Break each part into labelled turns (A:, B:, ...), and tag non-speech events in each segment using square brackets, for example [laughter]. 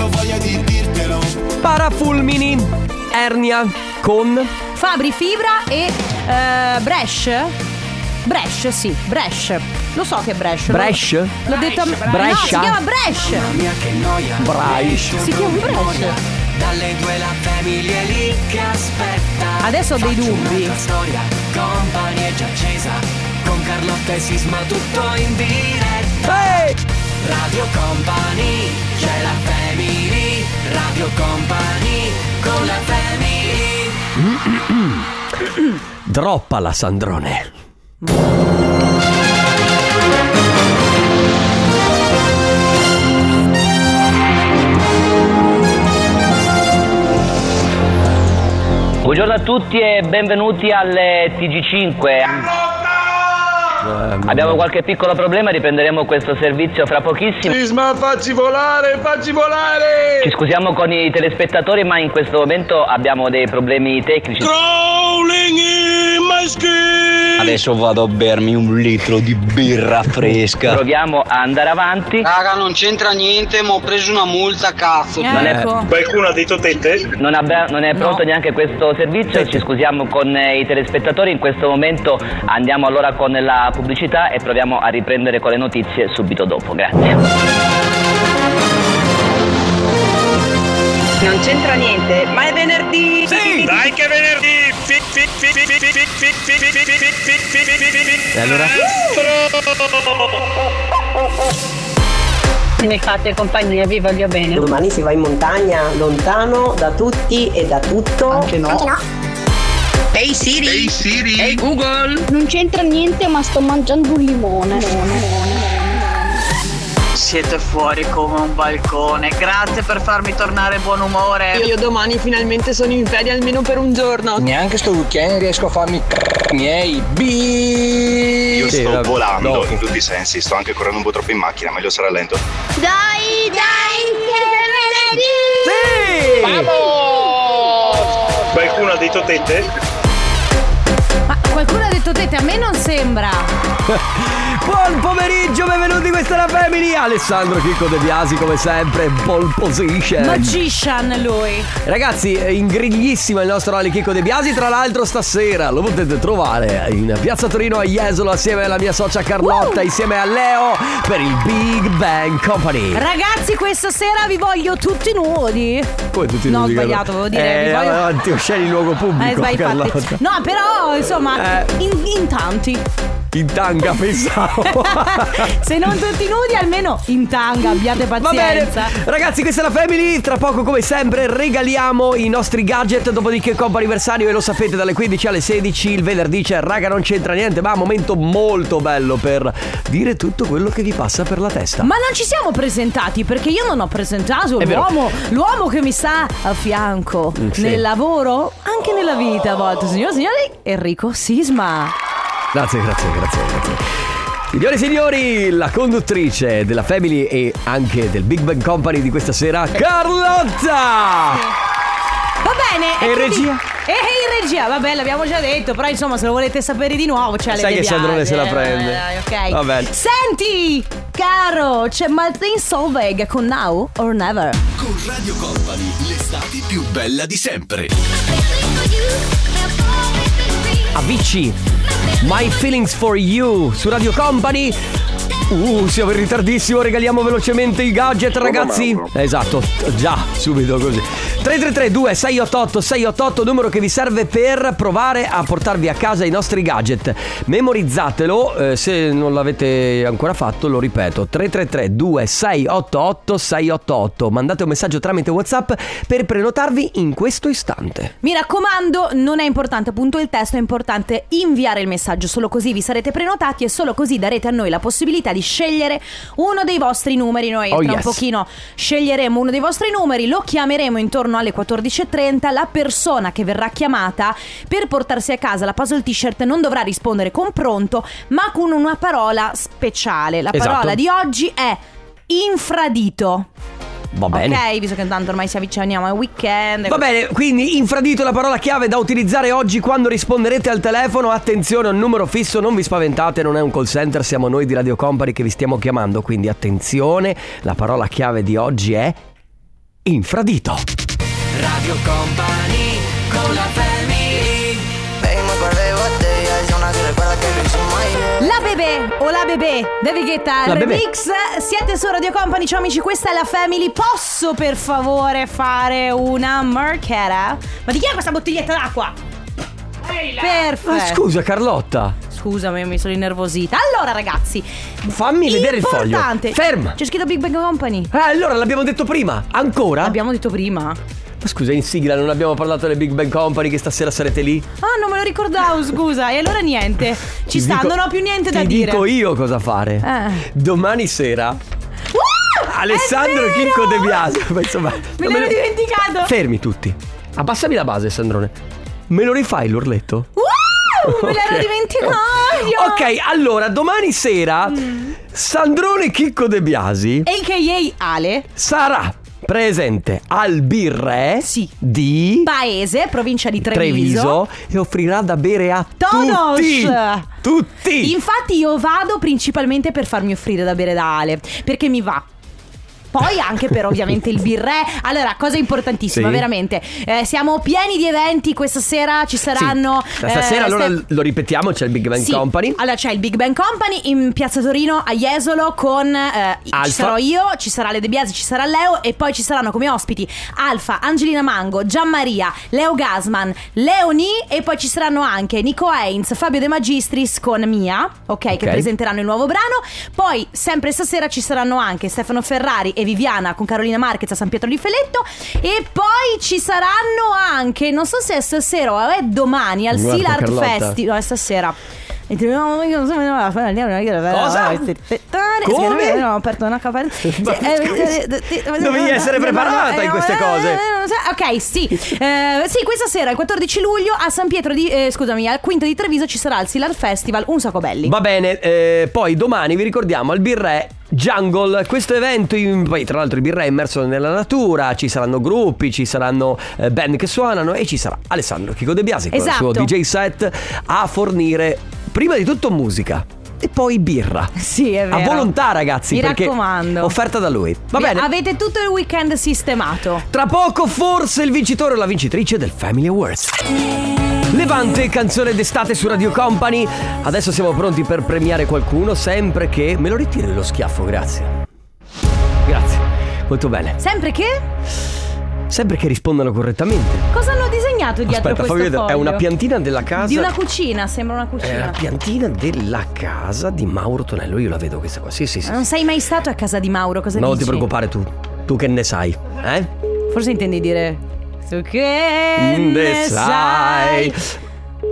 A: avevo voglia di dirtelo.
B: Parafulmini, ernia con
C: Fabri Fibra e eh, Bresh? Bresh, sì, Bresh. Lo so che è Bresh.
B: Bresh?
C: L'ho detto a me. No,
B: Brescia?
C: si chiama Bresh.
A: Mia che noia.
B: Bryce.
C: Si chiama Bresh.
A: Dalle due la famiglia è lì che aspetta.
C: Adesso ho dei dubbi.
A: storia, compagnia già accesa. Con Carlotta e Sisma tutto in diretta.
B: Ehi!
A: Radio Company, c'è la family. Radio Company, con la family. [coughs]
B: Droppala, Sandrone.
D: Buongiorno a tutti e benvenuti alle TG5. Abbiamo qualche piccolo problema, riprenderemo questo servizio fra pochissimo.
E: Sisma, facci volare, facci volare!
D: Ci scusiamo con i telespettatori, ma in questo momento abbiamo dei problemi tecnici.
E: Crawling in my skin!
F: Adesso vado a bermi un litro di birra fresca.
D: Proviamo a andare avanti.
F: Raga, non c'entra niente, ma ho preso una multa, cazzo.
D: Non è-
C: Ecco.
E: Qualcuno ha detto tette?
D: Non, abbia- non è pronto neanche questo servizio, ci scusiamo con eh, i telespettatori, in questo momento andiamo allora con la pubblicità e proviamo a riprendere con le notizie subito dopo. Grazie.
G: Non c'entra niente, ma è venerdì!
E: Sì, dai che è venerdì!
B: E allora?
G: Mi fate compagnia, vi voglio bene.
H: Domani si va in montagna, lontano da tutti e da tutto. Anche no. Anche no.
G: Ehi Siri! Ehi Siri! Ehi Google!
I: Non c'entra niente, ma sto mangiando un limone.
G: Siete fuori come un balcone, grazie per farmi tornare buon umore.
H: Io domani finalmente sono in ferie almeno per un giorno.
F: Neanche sto weekend riesco a farmi c***o miei. Bi.
J: Io
B: Sì,
J: sto
B: vabbè,
J: volando
B: dopo.
J: in tutti i sensi, sto anche correndo un po' troppo in macchina, meglio sarà lento.
I: Dai, dai, che venerdì!
B: Sì!
E: Qualcuno ha detto tette?
C: Qualcuno ha detto tete, a me non sembra. [laughs]
B: Buon pomeriggio, benvenuti, questa è la Family. Alessandro Chicco De Biasi, come sempre, pole position.
C: Magician lui.
B: Ragazzi, è ingriglissimo il nostro Ale Chicco De Biasi. Tra l'altro, stasera lo potete trovare in piazza Torino a Jesolo assieme alla mia socia Carlotta, insieme a Leo per il Big Bang Company.
C: Ragazzi, questa sera vi voglio tutti nudi.
B: Come tutti
C: No, ho
B: nudi,
C: sbagliato,
B: Carlotta?
C: volevo dire,
B: Eh,
C: voglio-
B: avanti, scegli il luogo
C: Eh,
B: pubblico,
C: fatti. No, però, insomma,
B: Eh.
C: in, in tanti.
B: In tanga, pensavo. [laughs]
C: Se non tutti nudi, almeno in tanga, abbiate pazienza.
B: ragazzi, questa è la Family. Tra poco, come sempre, regaliamo i nostri gadget. Dopodiché, compo anniversario, e lo sapete, dalle 15 alle 16 il venerdì c'è Raga, non c'entra niente. Ma è un momento molto bello per dire tutto quello che vi passa per la testa.
C: Ma non ci siamo presentati perché io non ho presentato l'uomo, l'uomo che mi sta a fianco
B: Mm, sì.
C: nel lavoro, anche nella vita a volte. Signore e signori, Enrico Sisma.
B: Grazie, grazie, grazie, grazie. Signore e signori, la conduttrice della Family e anche del Big Bang Company di questa sera, Carlotta!
C: Va bene.
B: E in
C: quindi-
B: regia?
C: E in regia, vabbè, l'abbiamo già detto, però insomma, se lo volete sapere di nuovo, c'è
B: Sai
C: le
B: che Sandrone se la prende.
C: ok.
B: Va bene.
C: Senti, caro, c'è Martin Solveig con Now or Never.
A: Con Radio Company, l'estate più bella di sempre.
B: Avicii, My Feelings for You su Radio Company. Uh, siamo in ritardissimo, regaliamo velocemente i gadget, ragazzi. Esatto, già, subito così. 3332 688 688 numero che vi serve per provare a portarvi a casa i nostri gadget. Memorizzatelo, eh, se non l'avete ancora fatto, lo ripeto. 333 2688 688. Mandate un messaggio tramite WhatsApp per prenotarvi in questo istante.
C: Mi raccomando, non è importante appunto il testo, è importante inviare il messaggio, solo così vi sarete prenotati e solo così darete a noi la possibilità di scegliere uno dei vostri numeri. Noi
B: Oh,
C: tra un
B: yes.
C: pochino sceglieremo uno dei vostri numeri, lo chiameremo intorno alle 14.30, la persona che verrà chiamata per portarsi a casa la puzzle t-shirt non dovrà rispondere con pronto, ma con una parola speciale. La
B: Esatto.
C: parola di oggi è infradito.
B: Va bene.
C: Ok, visto che tanto ormai si avviciniamo al weekend.
B: Va bene, quindi infradito la parola chiave da utilizzare oggi quando risponderete al telefono. Attenzione, un numero fisso, non vi spaventate, non è un call center, siamo noi di Radio Company che vi stiamo chiamando. Quindi attenzione, la parola chiave di oggi è infradito.
A: Radio Company con la family
C: bebè o la bebè, David Guetta, remix. Siete su Radio Company, ciao amici, questa è la Family. Posso per favore fare una marchetta? Ma di chi è questa bottiglietta d'acqua? Perfetto.
B: Ma scusa Carlotta,
C: Scusami, mi sono innervosita. Allora, ragazzi,
B: fammi vedere il foglio.
C: importante.
B: Ferma.
C: C'è scritto Big Bang Company.
B: Ah, allora l'abbiamo detto prima. Ancora?
C: L'abbiamo detto prima.
B: Ma scusa, in sigla non abbiamo parlato delle Big Bang Company che stasera sarete lì?
C: Ah, non me lo ricordavo, scusa. E allora niente. Ci
B: Ti
C: sta,
B: dico-
C: non ho più niente da
B: ti
C: dire.
B: dico io cosa fare.
C: Eh.
B: Domani sera
C: Uh,
B: Alessandro! Chicco De Biasi. Ma insomma,
C: Me l'ero dimenticato.
B: Fermi tutti. Abbassami la base, Sandrone. Me lo rifai l'urletto?
C: Uh, [laughs] me l'ero
B: Ok.
C: dimenticato.
B: Ok, allora domani sera
C: Mm.
B: Sandrone Chicco De Biasi
C: A.K.A. Ale.
B: sarà presente al birre
C: Sì.
B: di
C: Paese, provincia di Treviso.
B: Treviso e offrirà da bere a
C: Tonos!
B: tutti. Tutti.
C: Infatti io vado principalmente per farmi offrire da bere da Ale, perché mi va. Poi anche per ovviamente il birré. Allora, cosa importantissima,
B: Sì.
C: veramente. Eh, siamo pieni di eventi, questa sera ci saranno...
B: Sì. Stasera
C: eh,
B: allora
C: ste-
B: lo ripetiamo, c'è il Big Bang
C: Sì.
B: Company.
C: Allora c'è il Big Bang Company in Piazza Torino a Jesolo con eh,
B: Alfa.
C: ci sarò io, ci sarà Le De Biasi, ci sarà Leo e poi ci saranno come ospiti Alfa, Angelina Mango, Gianmaria, Leo Gasman, Leoni e poi ci saranno anche Nico Heinz, Fabio De Magistris con Mia, ok, che
B: Ok.
C: presenteranno il nuovo brano. Poi sempre stasera ci saranno anche Stefano Ferrari e Viviana con Carolina Marquez a San Pietro di Feletto e poi ci saranno anche, non so se è stasera o è domani al
B: Guarda,
C: Seal Art
B: Carlotta.
C: Festival, no, è stasera. E ti-
B: Come?
C: Ho aperto una capa-
B: Dovevi essere preparata in queste cose.
C: Ok, sì. Eh, sì, questa sera, il 14 luglio, a San Pietro di. eh, scusami, al Quinto di Treviso ci sarà il Silar Festival, un sacco belli.
B: Va bene, eh, poi domani vi ricordiamo al birré Jungle, questo evento, in- poi tra l'altro il birré è immerso nella natura, ci saranno gruppi, ci saranno eh, band che suonano e ci sarà Alessandro Chico De Biasi con
C: Esatto.
B: il suo DJ set a fornire prima di tutto musica e poi birra.
C: Sì, è
B: A
C: vero.
B: volontà ragazzi,
C: Mi
B: perché
C: raccomando.
B: offerta da lui. Va
C: Vi-
B: bene.
C: Avete tutto il weekend sistemato.
B: Tra poco forse il vincitore o la vincitrice del Family Awards. Levante, canzone d'estate su Radio Company. Adesso siamo pronti per premiare qualcuno, sempre che... Me lo ritiri lo schiaffo, grazie. Grazie, molto bene.
C: Sempre che?
B: Sempre che rispondano correttamente.
C: Cosa hanno disegnato dietro
B: Aspetta,
C: questo
B: vedere. È una piantina della casa.
C: Di una cucina, sembra una
B: È
C: cucina.
B: la piantina della casa di Mauro Tonello. Io la vedo questa qua. Sì, sì, sì.
C: Non sei mai stato a casa di Mauro, cosa
B: Non
C: dici?
B: ti preoccupare tu. Tu che ne sai, eh?
C: Forse intendi dire Tu che
B: Ne
C: ne sai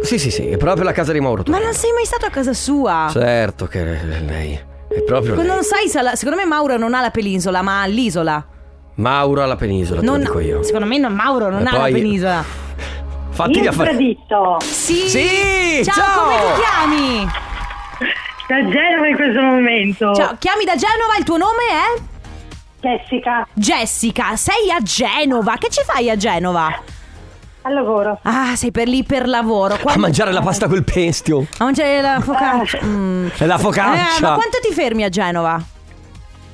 B: Sì, sì, sì, è proprio la casa di Mauro
C: Ma non sei mai stato a casa sua
B: Certo che lei è proprio lei.
C: Non sai se la- Secondo me Mauro non ha la penisola Ma ha l'isola
B: Mauro alla penisola, te
C: non,
B: lo dico io.
C: Secondo me non, Mauro non
B: E
C: ha
B: poi-
C: la penisola [laughs]
B: Fatti gli affari.
H: Infradito.
C: Sì
B: Sì,
C: Ciao,
B: ciao!
C: come ti chiami?
H: Da Genova in questo momento.
C: Ciao, chiami da Genova, il tuo nome è?
H: Jessica,
C: Jessica, sei a Genova Che ci fai a Genova?
H: al lavoro.
C: Ah, sei per lì per lavoro
B: A
C: Quando-
B: mangiare la pasta col pestio.
C: A mangiare la focaccia Mm.
B: E la focaccia.
C: Eh, ma quanto ti fermi a Genova?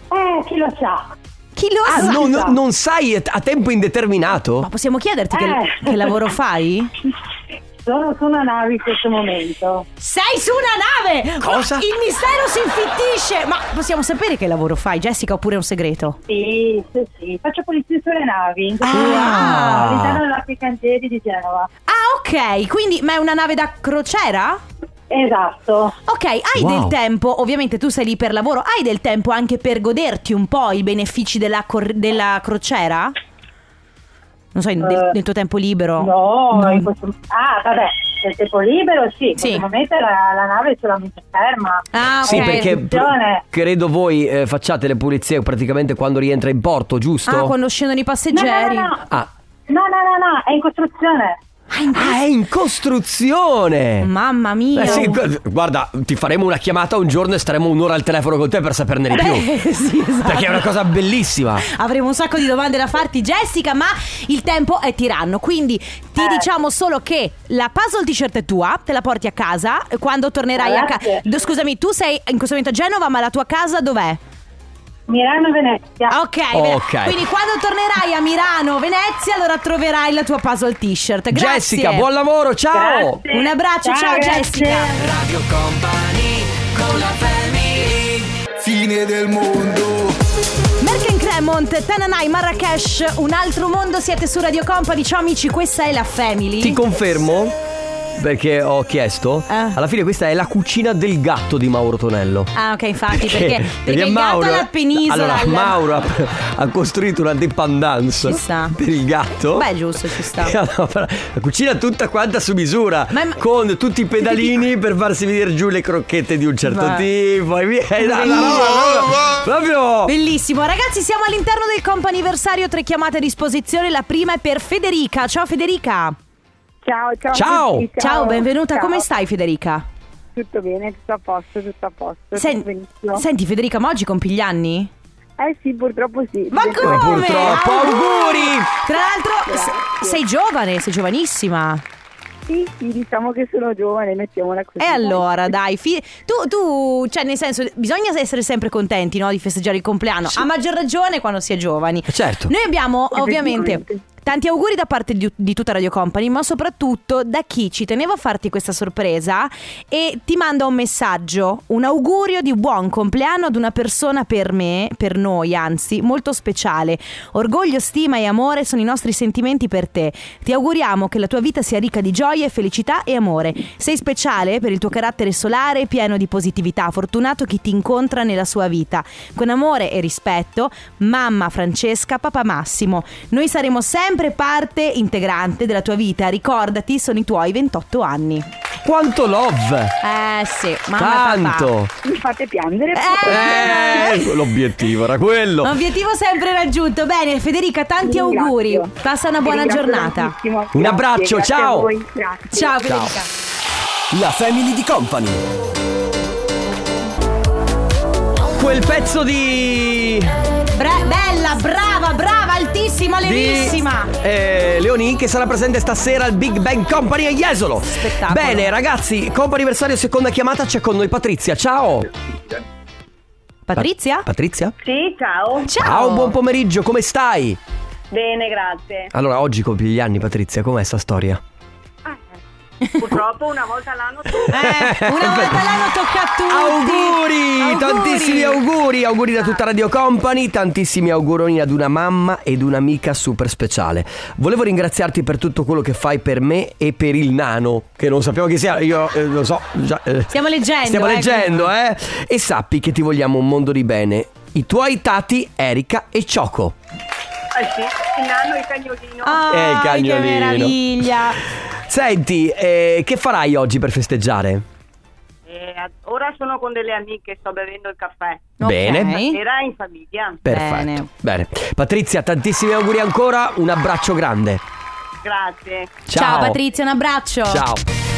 H: Eh, chi lo sa?
C: Chi lo
B: Ah,
C: sa?
B: no, no, non sai a tempo indeterminato?
C: Ma possiamo chiederti che,
H: Eh.
C: che lavoro fai? [laughs]
H: Sono su una nave in questo momento.
C: Sei su una nave!
B: Cosa?
C: Il mistero si infittisce! Ma possiamo sapere che lavoro fai, Jessica, oppure è un segreto?
H: Sì, sì, sì. Faccio polizia sulle navi.
C: Ah.
H: All'interno della cantieri di Genova.
C: Ah, ok, quindi ma è una nave da crociera?
H: Esatto.
C: Ok, hai
B: Wow.
C: del tempo, ovviamente tu sei lì per lavoro, hai del tempo anche per goderti un po' i benefici della, cor- della crociera? Non so, in- del-
H: Eh,
C: nel tuo tempo libero?
H: No,
C: No.
H: in questo... Ah, vabbè, nel tempo libero sì. In
C: Sì.
H: questo momento la, la nave è solamente ferma.
C: Ah, ok.
B: Sì, perché
H: Attenzione.
B: credo voi eh, facciate le pulizie praticamente quando rientra in porto, giusto?
C: Ah, quando scendono i
H: No, no,
C: passeggeri?
H: no, no.
B: Ah.
H: No, no, no, no, è in costruzione.
B: Ah, è in costruzione!
C: Mamma mia!
B: Eh sì, gu- guarda, ti faremo una chiamata un giorno e staremo un'ora al telefono con te per saperne di più.
C: Beh, [laughs] sì, esatto.
B: Perché è una cosa bellissima.
C: Avremo un sacco di domande da farti, Jessica, ma il tempo è tiranno. Quindi ti
H: Eh.
C: diciamo solo che la puzzle t-shirt è tua, te la porti a casa. Quando tornerai a casa.
H: Grazie.
C: Scusami, tu sei in questo momento a Genova, ma la tua casa dov'è?
K: Milano Venezia.
C: Ok,
B: Ok.
C: quindi quando tornerai a Milano, Venezia, allora troverai la tua puzzle t-shirt. Grazie.
B: Jessica, buon lavoro, ciao!
K: Grazie.
C: Un abbraccio, ciao,
K: Ciao, grazie.
C: Jessica.
A: Radio Company con la family
L: Fine del mondo.
C: Merken Cremont, Tananai, Marrakesh, un altro mondo, siete su Radio Company. Ciao amici, questa è la Family.
B: Ti confermo? Perché ho chiesto.
C: Eh.
B: Alla fine questa è la cucina del gatto di Mauro Tonello.
C: Ah, ok, infatti, perché, perché,
B: perché
C: il gatto alla penisola.
B: Allora,
C: il-
B: Mauro ha, ha costruito una dependance
C: Ci sta.
B: per il gatto.
C: Beh, giusto, ci sta. [laughs]
B: Allora, La cucina tutta quanta su misura
C: Ma- ma-
B: Con tutti i pedalini per farsi venire giù le crocchette di un certo
C: Ma-
B: tipo E via la- la- la- Proprio
C: Bellissimo, ragazzi, siamo all'interno del comp'anniversario, tre chiamate a disposizione. La prima è per Federica. Ciao Federica.
K: Ciao, ciao.
B: Ciao.
K: tutti,
C: Ciao, benvenuta.
K: Ciao.
C: Come stai Federica?
K: Tutto bene, tutto a posto, tutto a posto.
C: Sen-
K: tutto
C: senti Federica, ma oggi compi gli anni?
K: Eh sì, purtroppo sì.
C: Ma come?
B: purtroppo, auguri!
C: Tra l'altro, se- sei giovane, sei giovanissima.
K: Sì, sì, diciamo che sono giovane, mettiamola così.
C: E allora, dai, fi- tu, tu, cioè, nel senso, bisogna essere sempre contenti, no? Di festeggiare il compleanno. A maggior ragione quando si è giovani.
B: Certo
C: Noi abbiamo ovviamente. Tanti auguri da parte di, di tutta Radio Company, ma soprattutto da chi ci teneva a farti questa sorpresa e ti manda un messaggio, un augurio di buon compleanno ad una persona per me, per noi anzi, molto speciale. Orgoglio, stima e amore sono i nostri sentimenti per te. Ti auguriamo che la tua vita sia ricca di gioie, felicità e amore. Sei speciale per il tuo carattere solare pieno di positività. Fortunato chi ti incontra nella sua vita. Con amore e rispetto, mamma Francesca, papà Massimo. Noi saremo sempre parte integrante della tua vita. Ricordati, sono i tuoi 28 anni.
B: Quanto love
C: Eh sì, mamma
B: Tanto
C: papà.
K: Mi fate piangere.
B: Eh, L'obiettivo era quello
C: Obiettivo sempre raggiunto. Bene, Federica, tanti
K: Ringrazio.
C: auguri. Passa una buona
K: Ringrazio
C: giornata.
K: tantissimo.
B: Un
K: Grazie,
B: abbraccio,
K: grazie
B: ciao.
K: Grazie.
C: Ciao Federica.
L: La family di company.
B: Quel pezzo di...
C: Bra- bella, brava, brava, altissima,
B: di
C: levissima.
B: eh, Leonie che sarà presente stasera al Big Bang Company a Jesolo
C: Spettacolo.
B: Bene ragazzi, comp'anniversario seconda chiamata c'è con noi Patrizia Ciao
C: Patrizia?
B: Patrizia?
K: Sì, ciao.
C: Ciao.
B: buon pomeriggio, come stai?
K: Bene, grazie.
B: Allora oggi compi gli anni Patrizia, com'è sta storia?
K: Purtroppo una volta all'anno
C: Eh, una volta l'anno tocca a tutti.
B: Auguri, tantissimi auguri, auguri da tutta Radio Company, tantissimi auguroni ad una mamma ed un'amica super speciale. Volevo ringraziarti per tutto quello che fai per me e per il nano, che non sappiamo chi sia, io eh, lo so, già, eh,
C: Stiamo leggendo.
B: stiamo
C: eh,
B: leggendo, eh? E sappi che ti vogliamo un mondo di bene. I tuoi tati Erika e Ciocco.
K: Eh sì, il nano e il cagnolino.
C: Ah,
B: Eh, il
C: che
B: cagnolino.
C: meraviglia.
B: Senti, eh, che farai oggi per festeggiare?
K: Eh, ora sono con delle amiche, sto bevendo il caffè.
B: Bene.
C: Ok.
K: Era in famiglia.
B: Perfetto.
C: Bene.
B: Bene. Patrizia, tantissimi auguri ancora, un abbraccio grande.
K: Grazie.
C: Ciao. Patrizia, un abbraccio.
B: Ciao.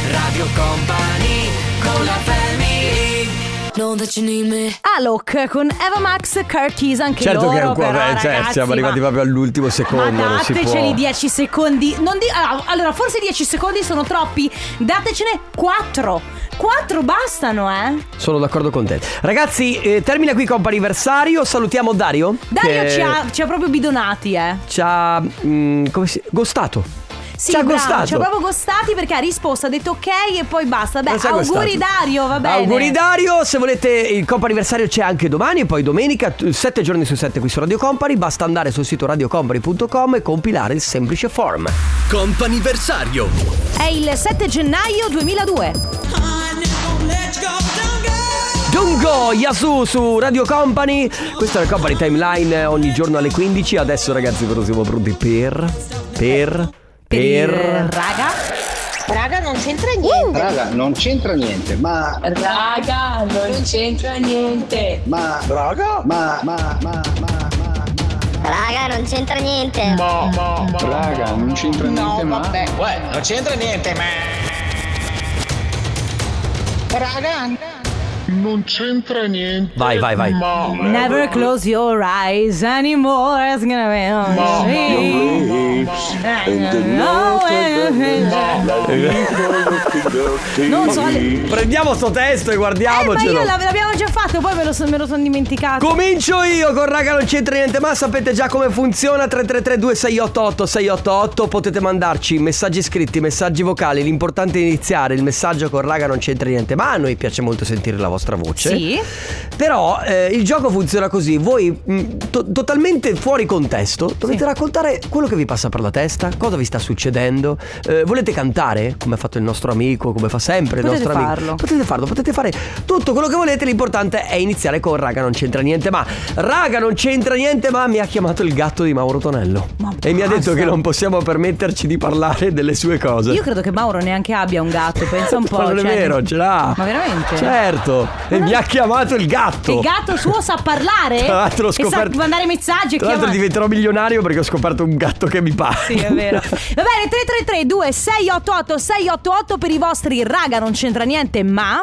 A: Radio Company con la family
C: Alok con Eva Max, Keys, anche
B: Certo
C: loro
B: che è un
C: però,
B: qua, eh, cioè,
C: ragazzi,
B: siamo arrivati
C: ma-
B: proprio all'ultimo secondo.
C: Ma dateceli 10 secondi. Non di- ah, allora, forse 10 secondi sono troppi. Datecene 4. 4 bastano, eh.
B: Sono d'accordo con te. Ragazzi, eh, termina qui comp'anniversario. Salutiamo Dario.
C: Dario
B: che
C: ci, ha, ci ha proprio bidonati, eh.
B: Ci ha. mm, come si. Gostato.
C: Sì,
B: ci ha
C: bravo,
B: gostato.
C: Ci ha proprio gostati perché ha risposto, ha detto ok e poi basta. Beh, auguri
B: gostato.
C: Dario, va bene.
B: Auguri Dario, se volete il comp'anniversario c'è anche domani e poi domenica, 7 giorni su 7 qui su Radio Company, basta andare sul sito radiocompany.com e compilare il semplice form.
L: Comp'anniversario.
C: È il 7 gennaio 2002.
B: Dungo, Yasu su Radio Company. Questa è la Company Timeline ogni giorno alle 15. Adesso ragazzi però siamo pronti per... Per... Per...
C: Raga.
I: Raga, non c'entra niente.
F: Raga, non c'entra niente, ma.
I: Raga, non c'entra niente.
F: Ma. Raga? Ma. Ma. Ma. Ma.
I: Raga, non c'entra niente.
F: Raga, non c'entra niente, ma.
I: Raga,
M: non c'entra niente.
B: Vai, vai, vai.
M: Ma
C: Never close your eyes anymore. It's gonna be Non so.
B: Prendiamo sto testo e
C: Eh, ma
B: guardiamocelo.
C: io l'abbiamo già fatto, poi me lo, son- me lo sono dimenticato.
B: Comincio io con raga non c'entra niente ma sapete già come funziona 333 2688 688 potete mandarci messaggi scritti, messaggi vocali l'importante è iniziare il messaggio con raga non c'entra niente ma a noi piace molto sentire la vostra voce
C: Sì.
B: però eh, il gioco funziona così voi mh, to- totalmente fuori contesto dovete raccontare quello che vi passa per la testa cosa vi sta succedendo Eh, volete cantare come ha fatto il nostro amico come fa sempre il
C: Potete
B: nostro amico
C: farlo.
B: Potete farlo, potete fare tutto quello che volete, l'importante è iniziare con raga non c'entra niente ma. Raga non c'entra niente ma mi ha chiamato il gatto di Mauro Tonello. e mi ha detto che non possiamo permetterci di parlare delle sue cose.
C: Io credo che Mauro neanche abbia un gatto, pensa un [laughs] po'.
B: Ma non è
C: cioè-
B: vero, ce l'ha.
C: Ma veramente?
B: Certo. E mi ha chiamato il gatto.
C: Il gatto suo sa parlare?
B: Tra l'altro ho
C: E sa
B: scoperto-
C: mandare messaggi e
B: Tra l'altro
C: chiamare.
B: diventerò milionario perché ho scoperto un gatto che mi pare.
C: Sì, è vero. [laughs] Va bene, 333 2688 688 per i vostri raga non c'entra niente, ma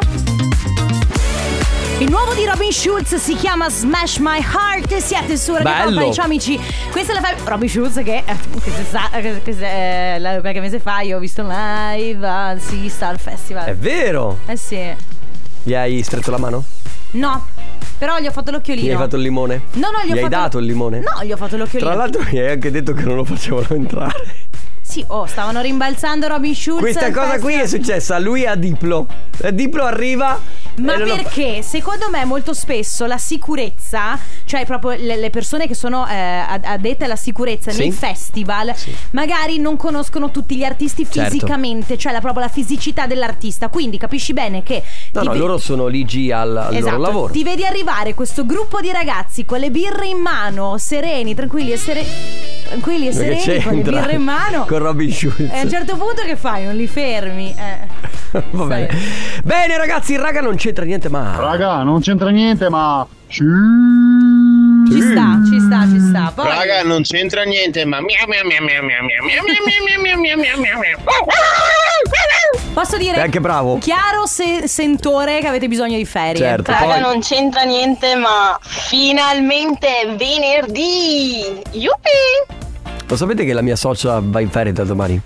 C: il nuovo di Robin Schulz si chiama Smash My Heart. Siete su Radio. Company, ciao amici. Questa è la fam- Robin Schulz che eh, queste sa- eh, queste, eh, la- qualche mese fa io ho visto live al Sea Star Festival.
B: È vero.
C: Eh sì.
B: Gli hai stretto la mano?
C: No, però gli ho fatto l'occhiolino.
B: Gli hai fatto il limone?
C: No, no, gli ho
B: hai
C: fatto-
B: dato il limone?
C: No, gli ho fatto l'occhiolino.
B: Tra l'altro mi hai anche detto che non lo facevano entrare.
C: Sì, oh, stavano rimbalzando Robin Schulz.
B: Questa cosa qui è successa lui a Diplo. Diplo arriva.
C: Ma
B: e fa-
C: perché secondo me molto spesso la sicurezza, cioè proprio le, le persone che sono eh, ad- addette alla sicurezza
B: Sì.
C: nei festival, magari non conoscono tutti gli artisti
B: Certo.
C: fisicamente, cioè la, proprio la fisicità dell'artista. Quindi capisci bene che.
B: No, no,
C: ve-
B: loro sono ligi al, al
C: Esatto,
B: loro lavoro.
C: ti vedi arrivare questo gruppo di ragazzi con le birre in mano, sereni, tranquilli e sereni. Tranquilli e sereni, con le birre in mano.
B: Con Robin Schulz.
C: E a un certo punto che fai? Non li fermi? Eh. [laughs]
B: Va bene. Bene, ragazzi, raga, non c'entra niente ma.
M: Raga, non c'entra niente, ma. Sì.
C: Ci sta, ci sta, ci sta. Poi...
N: Raga, non c'entra niente, ma miau miau miau miau miau miau miau miau miau miau miau miau miau.
C: Posso dire?
B: È anche bravo.
C: Chiaro se- sentore che avete bisogno di ferie.
B: Certo,
I: Raga,
B: poi-
I: non c'entra niente, ma finalmente è venerdì! Yuppie!
B: Lo sapete che la mia socia va in ferie da domani?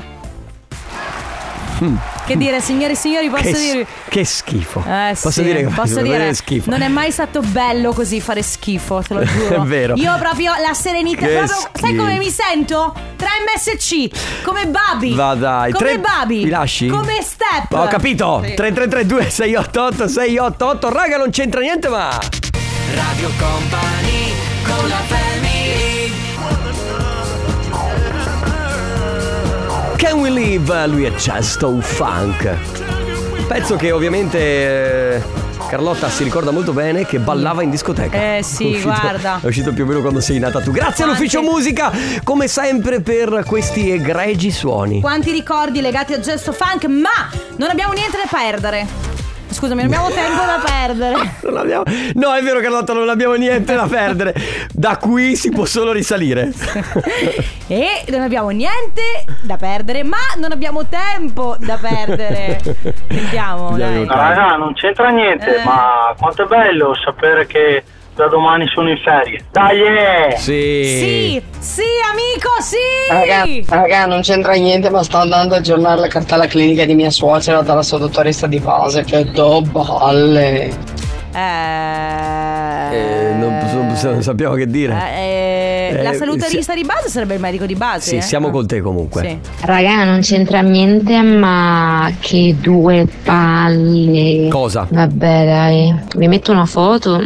B: Mm.
C: Che dire, signori e signori, posso
B: che,
C: dirvi.
B: che schifo.
C: Eh,
B: Posso
C: sì,
B: dire che
C: posso dire,
B: schifo.
C: non è mai stato bello così fare schifo, te lo [laughs] giuro.
B: È vero.
C: Io proprio la serenità,
B: Che
C: proprio, sai come mi sento? Tra MSC, come Babi.
B: Va dai,
C: Come
B: tre-
C: Babi.
B: Mi lasci?
C: Come Step.
B: Ho capito.
C: Sì.
B: 3332 688 688 Raga, non c'entra niente ma.
A: Radio Company con la family
B: Can we live? Lui è Chesto Funk. Pezzo che ovviamente eh, Carlotta si ricorda molto bene che ballava in discoteca.
C: Eh sì, [laughs]
B: È uscito-
C: guarda.
B: È uscito più o meno quando sei nata tu. Grazie all'ufficio musica, come sempre, per questi egregi suoni.
C: Quanti ricordi legati al gesto funk, ma non abbiamo niente da perdere. Scusami, non abbiamo tempo da perdere. [laughs]
B: Non abbiamo- No, è vero Carlotta, non abbiamo niente da perdere. Da qui si può solo risalire. [laughs]
C: E non abbiamo niente da perdere, ma non abbiamo tempo da perdere. Sentiamo, dai.
O: Raga, non c'entra niente,
C: Eh.
O: ma quanto è bello sapere che da domani sono in ferie. Dai! eh!
C: Sì, sì, amico, sì!
H: Raga, raga, non c'entra niente, ma sto andando a aggiornare la cartella clinica di mia suocera dalla sua dottoressa di base, che do balle.
C: Eh,
B: Eh, non, non sappiamo che dire.
C: eh, la
B: Eh,
C: salutarista di base sarebbe il medico di base.
B: Sì,
C: eh?
B: siamo con te comunque.
C: Sì.
P: Raga, non c'entra niente, ma che due palle.
B: Cosa?
P: Vabbè, dai. Vi metto una foto,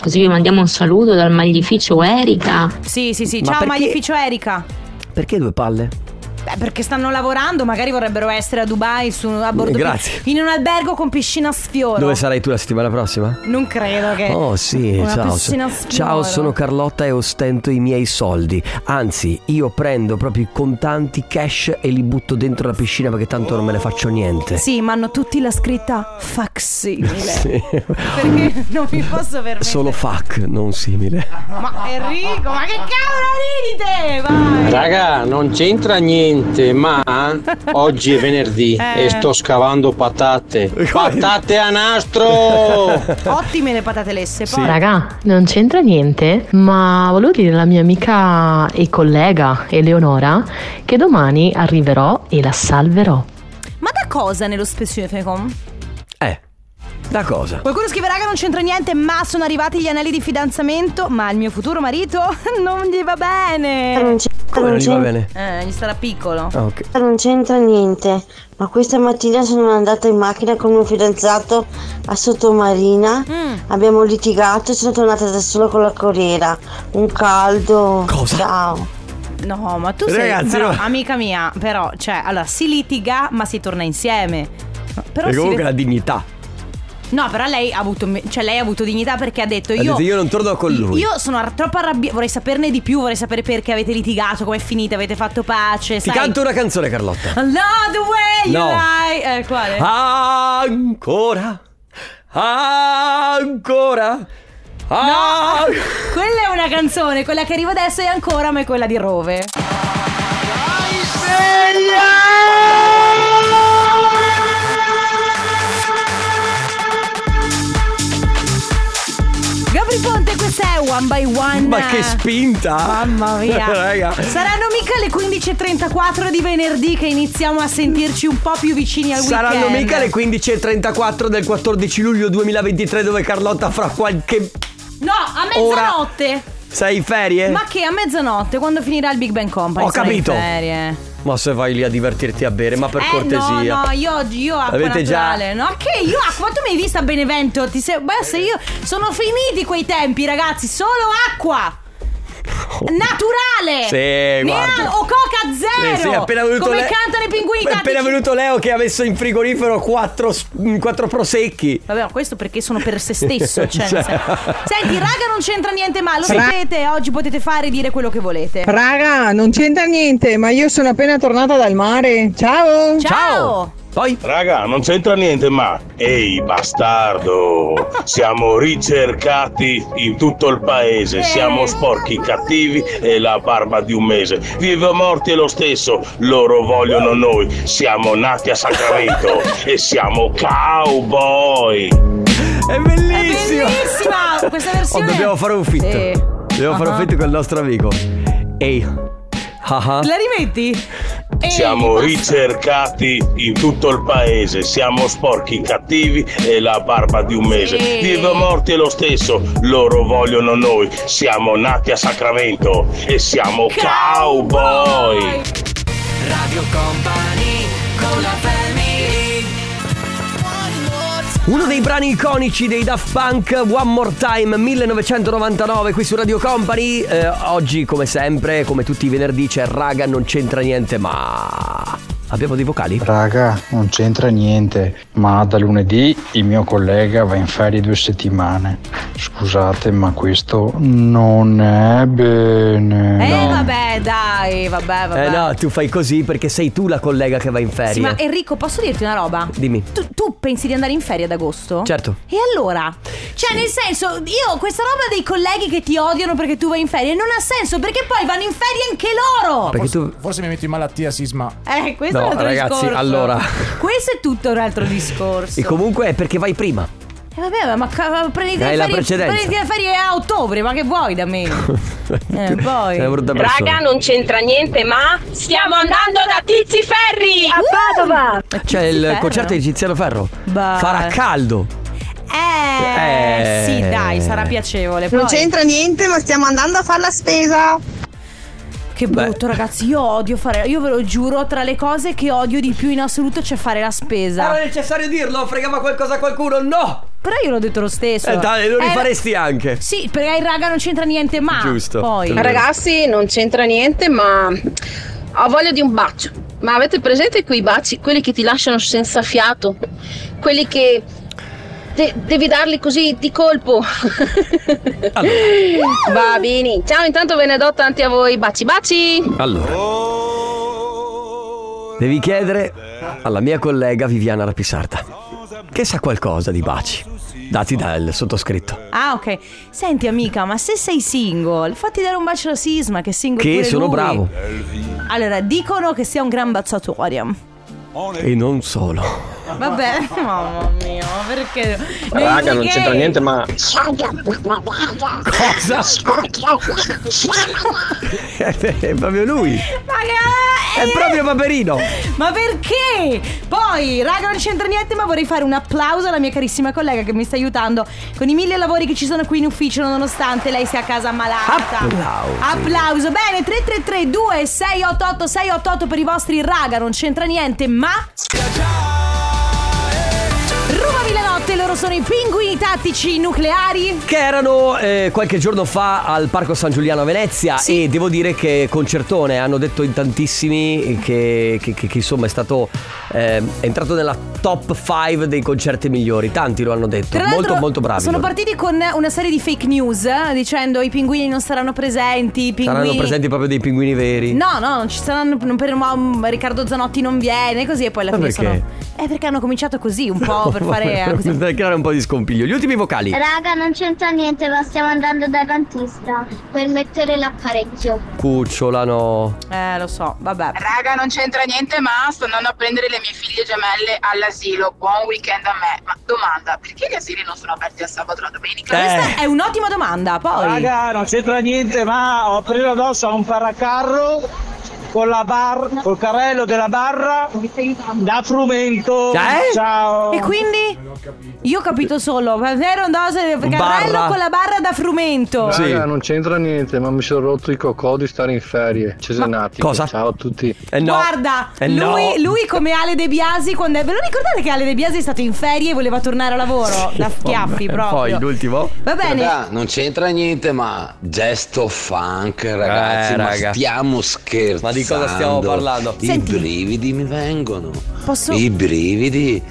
P: così vi mandiamo un saluto dal maglificio Erika.
C: Sì, sì, sì.
B: Ma
C: Ciao,
B: perché-
C: Magnificio Erika.
B: Perché due palle?
C: Beh, perché stanno lavorando, magari vorrebbero essere a Dubai su, a bordo
B: Grazie.
C: in un albergo con piscina a sfioro.
B: Dove sarai tu la settimana prossima?
C: Non credo che
B: Oh sì,
C: una
B: ciao.
C: piscina a sfioro.
B: ciao, sono Carlotta e ostento i miei soldi. Anzi, io prendo proprio i contanti cash e li butto dentro la piscina perché tanto non me ne faccio niente.
C: Sì, ma hanno tutti la scritta facsimile. [laughs]
B: Sì.
C: Perché non mi posso permettere.
B: Solo fuck, non simile.
C: Ma Enrico, ma che cavolo ridite? Vai.
Q: Raga, non c'entra niente, niente, ma oggi è venerdì [laughs]
C: Eh.
Q: e sto scavando patate. Patate a nastro! [laughs]
C: Ottime le patate lesse. Poi.
R: Raga, non c'entra niente, ma volevo dire alla mia amica e collega Eleonora che domani arriverò e la salverò.
C: Ma da cosa nello specifico?
B: Da cosa?
C: Qualcuno scrive raga non c'entra niente ma sono arrivati gli anelli di fidanzamento ma il mio futuro marito [laughs] non gli va bene
B: Come non gli va bene?
C: Eh, gli sarà piccolo
B: Ah, ok.
S: Non c'entra niente, ma questa mattina sono andata in macchina con mio fidanzato a Sottomarina.
C: Mm.
S: Abbiamo litigato e sono tornata da sola con la corriera. Un caldo.
B: Cosa?
S: Ciao.
C: No ma tu sei
B: Ragazzi,
C: però,
B: no.
C: amica mia Però cioè allora si litiga ma si torna insieme Però
B: E
C: si
B: comunque
C: ve-
B: la dignità.
C: No però lei ha avuto Cioè lei ha avuto dignità perché ha detto
B: Ha
C: io
B: detto, "Io non torno con lui."
C: Io sono ar- troppo arrabbiata Vorrei saperne di più Vorrei sapere perché avete litigato Com'è finita Avete fatto pace
B: Ti
C: sai?
B: canto una canzone, Carlotta.
C: Love the way you
B: No.
C: lie Eh quale?
B: Ancora. Ancora. Ah.
C: Quella è una canzone, quella che arriva adesso è ancora, ma è quella di Rove. Gabri Ponte, questa è One by One.
B: Ma che spinta!
C: Mamma mia. [laughs]
B: Raga.
C: Saranno mica le 15.34 di venerdì che iniziamo a sentirci un po' più vicini al
B: Saranno
C: weekend.
B: mica le 15.34 del 14 luglio 2023 dove Carlotta fra qualche...
C: No, a mezzanotte.
B: Sei in ferie?
C: Ma che a mezzanotte, quando finirà il Big Bang Company?
B: Ho
C: sarà in
B: capito.
C: ferie.
B: Ma se vai lì a divertirti a bere, ma per
C: eh
B: cortesia.
C: no, no, io oggi io acqua
B: Avete già-
C: naturale. No, che io acqua, tu mi hai vista a Benevento? Ti sei... Beh, se io sono finiti quei tempi, ragazzi, solo acqua. Naturale!
B: Sì, guarda.
C: O coca zero!
B: Sì, sì, appena venuto
C: Come
B: Le-
C: cantano i pinguini
B: È appena
C: tattici.
B: venuto Leo che ha messo in frigorifero quattro, s- mm, quattro prosecchi.
C: Vabbè, ma questo perché sono per se stesso. [laughs] Cioè,
B: Cioè.
C: senso- Senti, raga, non c'entra niente ma lo sapete, oggi potete fare e dire quello che volete.
T: Raga, non c'entra niente, ma io sono appena tornata dal mare. Ciao!
C: Ciao!
B: Poi?
U: Raga, non c'entra niente, ma ehi, bastardo! Siamo ricercati in tutto il paese, siamo sporchi, cattivi e la barba di un mese. Vive o morti è lo stesso, loro vogliono noi. Siamo nati a Sacramento [laughs] e siamo cowboy.
B: È bellissima!
C: Bellissima! Questa
B: Oh,
C: versione.
B: dobbiamo fare un fit.
C: Sì.
B: Dobbiamo fare un fit con il nostro amico. Ehi. Ah.
C: La rimetti?
U: Siamo ricercati in tutto il paese, siamo sporchi, cattivi e la barba di un mese.
C: Sì.
U: Vive o morti è lo stesso, loro vogliono noi. Siamo nati a Sacramento e siamo cowboy.
A: Radio Company con la family
B: Uno dei brani iconici dei Daft Punk, One More Time 1999 qui su Radio Company. Eh, oggi, come sempre, come tutti i venerdì, c'è raga, non c'entra niente, ma. Abbiamo dei vocali?
Q: Raga, non c'entra niente, ma da lunedì il mio collega va in ferie due settimane. Scusate, ma questo non è bene.
C: Eh vabbè, dai, vabbè, vabbè.
B: Eh no, tu fai così perché sei tu la collega che va in ferie.
C: Sì, ma Enrico, posso dirti una roba?
B: Dimmi.
C: Tu, tu pensi di andare in ferie ad agosto?
B: Certo.
C: E allora? Cioè, nel senso, io questa roba dei colleghi che ti odiano perché tu vai in ferie non ha senso perché poi vanno in ferie anche loro.
B: Perché tu.
V: Forse mi metto in malattia, Sisma.
C: Eh, questo
B: No, ragazzi,
C: discorso.
B: allora.
C: Questo è tutto un altro discorso.
B: E comunque è perché vai prima.
C: Eh, vabbè, ma ca- prenditi le
B: la
C: ferie,
B: precedenza.
C: prenditi le ferie a ottobre, ma che vuoi da me? [laughs] eh, poi.
W: Raga, non c'entra niente, ma stiamo andando da Tizi Ferri a Padova.
B: C'è il
C: Ferro.
B: concerto di Tiziano Ferro.
C: Bah.
B: Farà caldo.
C: Eh,
B: Eh.
C: sì, dai, sarà piacevole.
T: Non
C: Poi-
T: c'entra niente, ma stiamo andando a fare la spesa.
C: Che brutto, ragazzi. Io odio fare. Io ve lo giuro, tra le cose che odio di più in assoluto c'è fare la spesa.
B: Era necessario dirlo? Fregava qualcosa a qualcuno? No!
C: Però io l'ho detto lo stesso.
B: Eh dai, lo
C: Eh,
B: rifaresti anche.
C: Sì, perché il raga non c'entra niente, ma.
B: Giusto.
C: Poi.
X: Ragazzi, non c'entra niente, ma ho voglia di un bacio. Ma avete presente quei baci, quelli che ti lasciano senza fiato? Quelli che de- devi darli così di colpo. Va bene. Ciao, intanto ve ne do tanti a voi. Baci baci.
B: Allora. Devi chiedere alla mia collega Viviana Rapisarda. Che sa qualcosa di baci. Dati dal sottoscritto.
C: Ah, ok. Senti, amica, ma se sei single, fatti dare un bacio a Sisma, che è single
B: Che
C: pure
B: sono
C: lui.
B: bravo.
C: Allora, dicono che sia un gran baciatorio.
B: E non solo.
C: Vabbè, [laughs] mamma mia, ma perché?
F: Raga, non c'entra niente, ma.
B: Cosa? [laughs] È proprio lui.
C: Ma che-
B: È proprio Paperino.
C: Ma perché? Poi, raga, non c'entra niente, ma vorrei fare un applauso alla mia carissima collega che mi sta aiutando con i mille lavori che ci sono qui in ufficio, nonostante lei sia a casa ammalata.
B: Applausi.
C: Applauso. Bene, 333 2688 688 per i vostri raga, non c'entra niente, ma. yapabilen notte, loro sono i pinguini tattici nucleari.
B: Che erano eh, qualche giorno fa al Parco San Giuliano a Venezia e devo dire che concertone, hanno detto in tantissimi che, che- che- che, insomma è stato eh, è entrato nella top 5 dei concerti migliori, tanti lo hanno detto,
C: Tra
B: molto molto bravi.
C: Sono
B: loro.
C: partiti con una serie di fake news eh, dicendo i pinguini non saranno presenti. I pinguini...
B: Saranno presenti proprio dei pinguini veri.
C: No, no, non ci saranno. Non per, ma Riccardo Zanotti non viene, così e poi alla
B: Ma
C: fine
B: perché?
C: sono. Eh, perché hanno cominciato così, un po' per [laughs] fare. eh, così.
B: Per creare un po' di scompiglio. Gli ultimi vocali.
Y: Raga, non c'entra niente, ma stiamo andando dal dentista per mettere l'apparecchio.
B: Cucciola no.
C: Eh, lo so, vabbè.
W: Raga, non c'entra niente, ma sto andando a prendere le mie figlie gemelle all'asilo. Buon weekend a me. Ma domanda, perché gli asili non sono aperti al sabato e la domenica?
C: Questa è un'ottima domanda. Poi.
F: Raga, non c'entra niente, ma ho preso addosso a un paracarro con la bar, col carrello della barra da frumento.
B: Eh?
F: Ciao.
C: E quindi? Io ho capito solo. Vero dose carrello
F: Barra.
C: con la barra da frumento.
Q: Raga, non c'entra niente, ma mi sono rotto i cocò di stare in ferie. Cesenati.
B: Cosa?
Q: Ciao a tutti.
B: Eh no.
C: Guarda,
Q: Eh no.
C: lui, lui come Ale De Biasi quando è... Ve lo ricordate che Ale De Biasi è stato in ferie e voleva tornare a lavoro? Da schiaffi [laughs]
B: Vabbè,
C: proprio.
B: Poi l'ultimo.
C: Va bene.
Z: Raga, non c'entra niente, ma gesto funk, ragazzi.
B: Eh,
Z: ma
B: raga.
Z: stiamo scherzando.
B: Ma di cosa stiamo parlando?
Z: I
C: Senti.
Z: brividi mi vengono.
C: Posso-
Z: I brividi.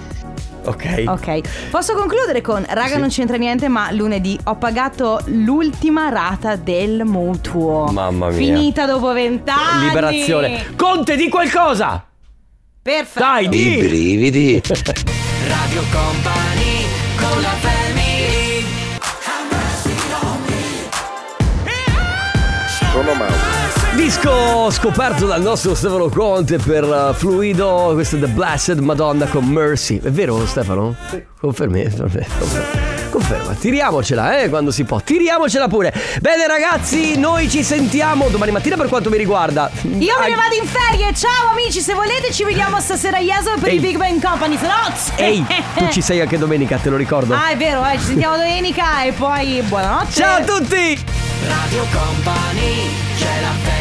B: Ok.
C: Ok, posso concludere con raga
Z: Sì.
C: non c'entra niente ma lunedì ho pagato l'ultima rata del mutuo.
B: Mamma mia.
C: Finita dopo vent'anni.
B: Liberazione. Conte di qualcosa.
C: Perfetto.
B: Dai,
Z: I
B: di.
Z: brividi. [laughs]
A: Radio Company con la family
B: Disco scoperto dal nostro Stefano Conte per uh, Fluido, questo è The Blessed Madonna con Mercy. È vero Stefano? Confermi, conferma, conferma. Tiriamocela, eh, quando si può. Tiriamocela pure. Bene ragazzi, noi ci sentiamo domani mattina per quanto mi riguarda.
C: Io me ne vado in ferie, ciao amici, se volete ci vediamo stasera a Jesolo per
B: Ehi.
C: il Big Bang Company, se no...
B: Ehi, tu ci sei anche domenica, te lo ricordo.
C: Ah è vero, eh, ci sentiamo domenica e poi buonanotte.
B: Ciao a tutti!
A: Radio Company c'è la family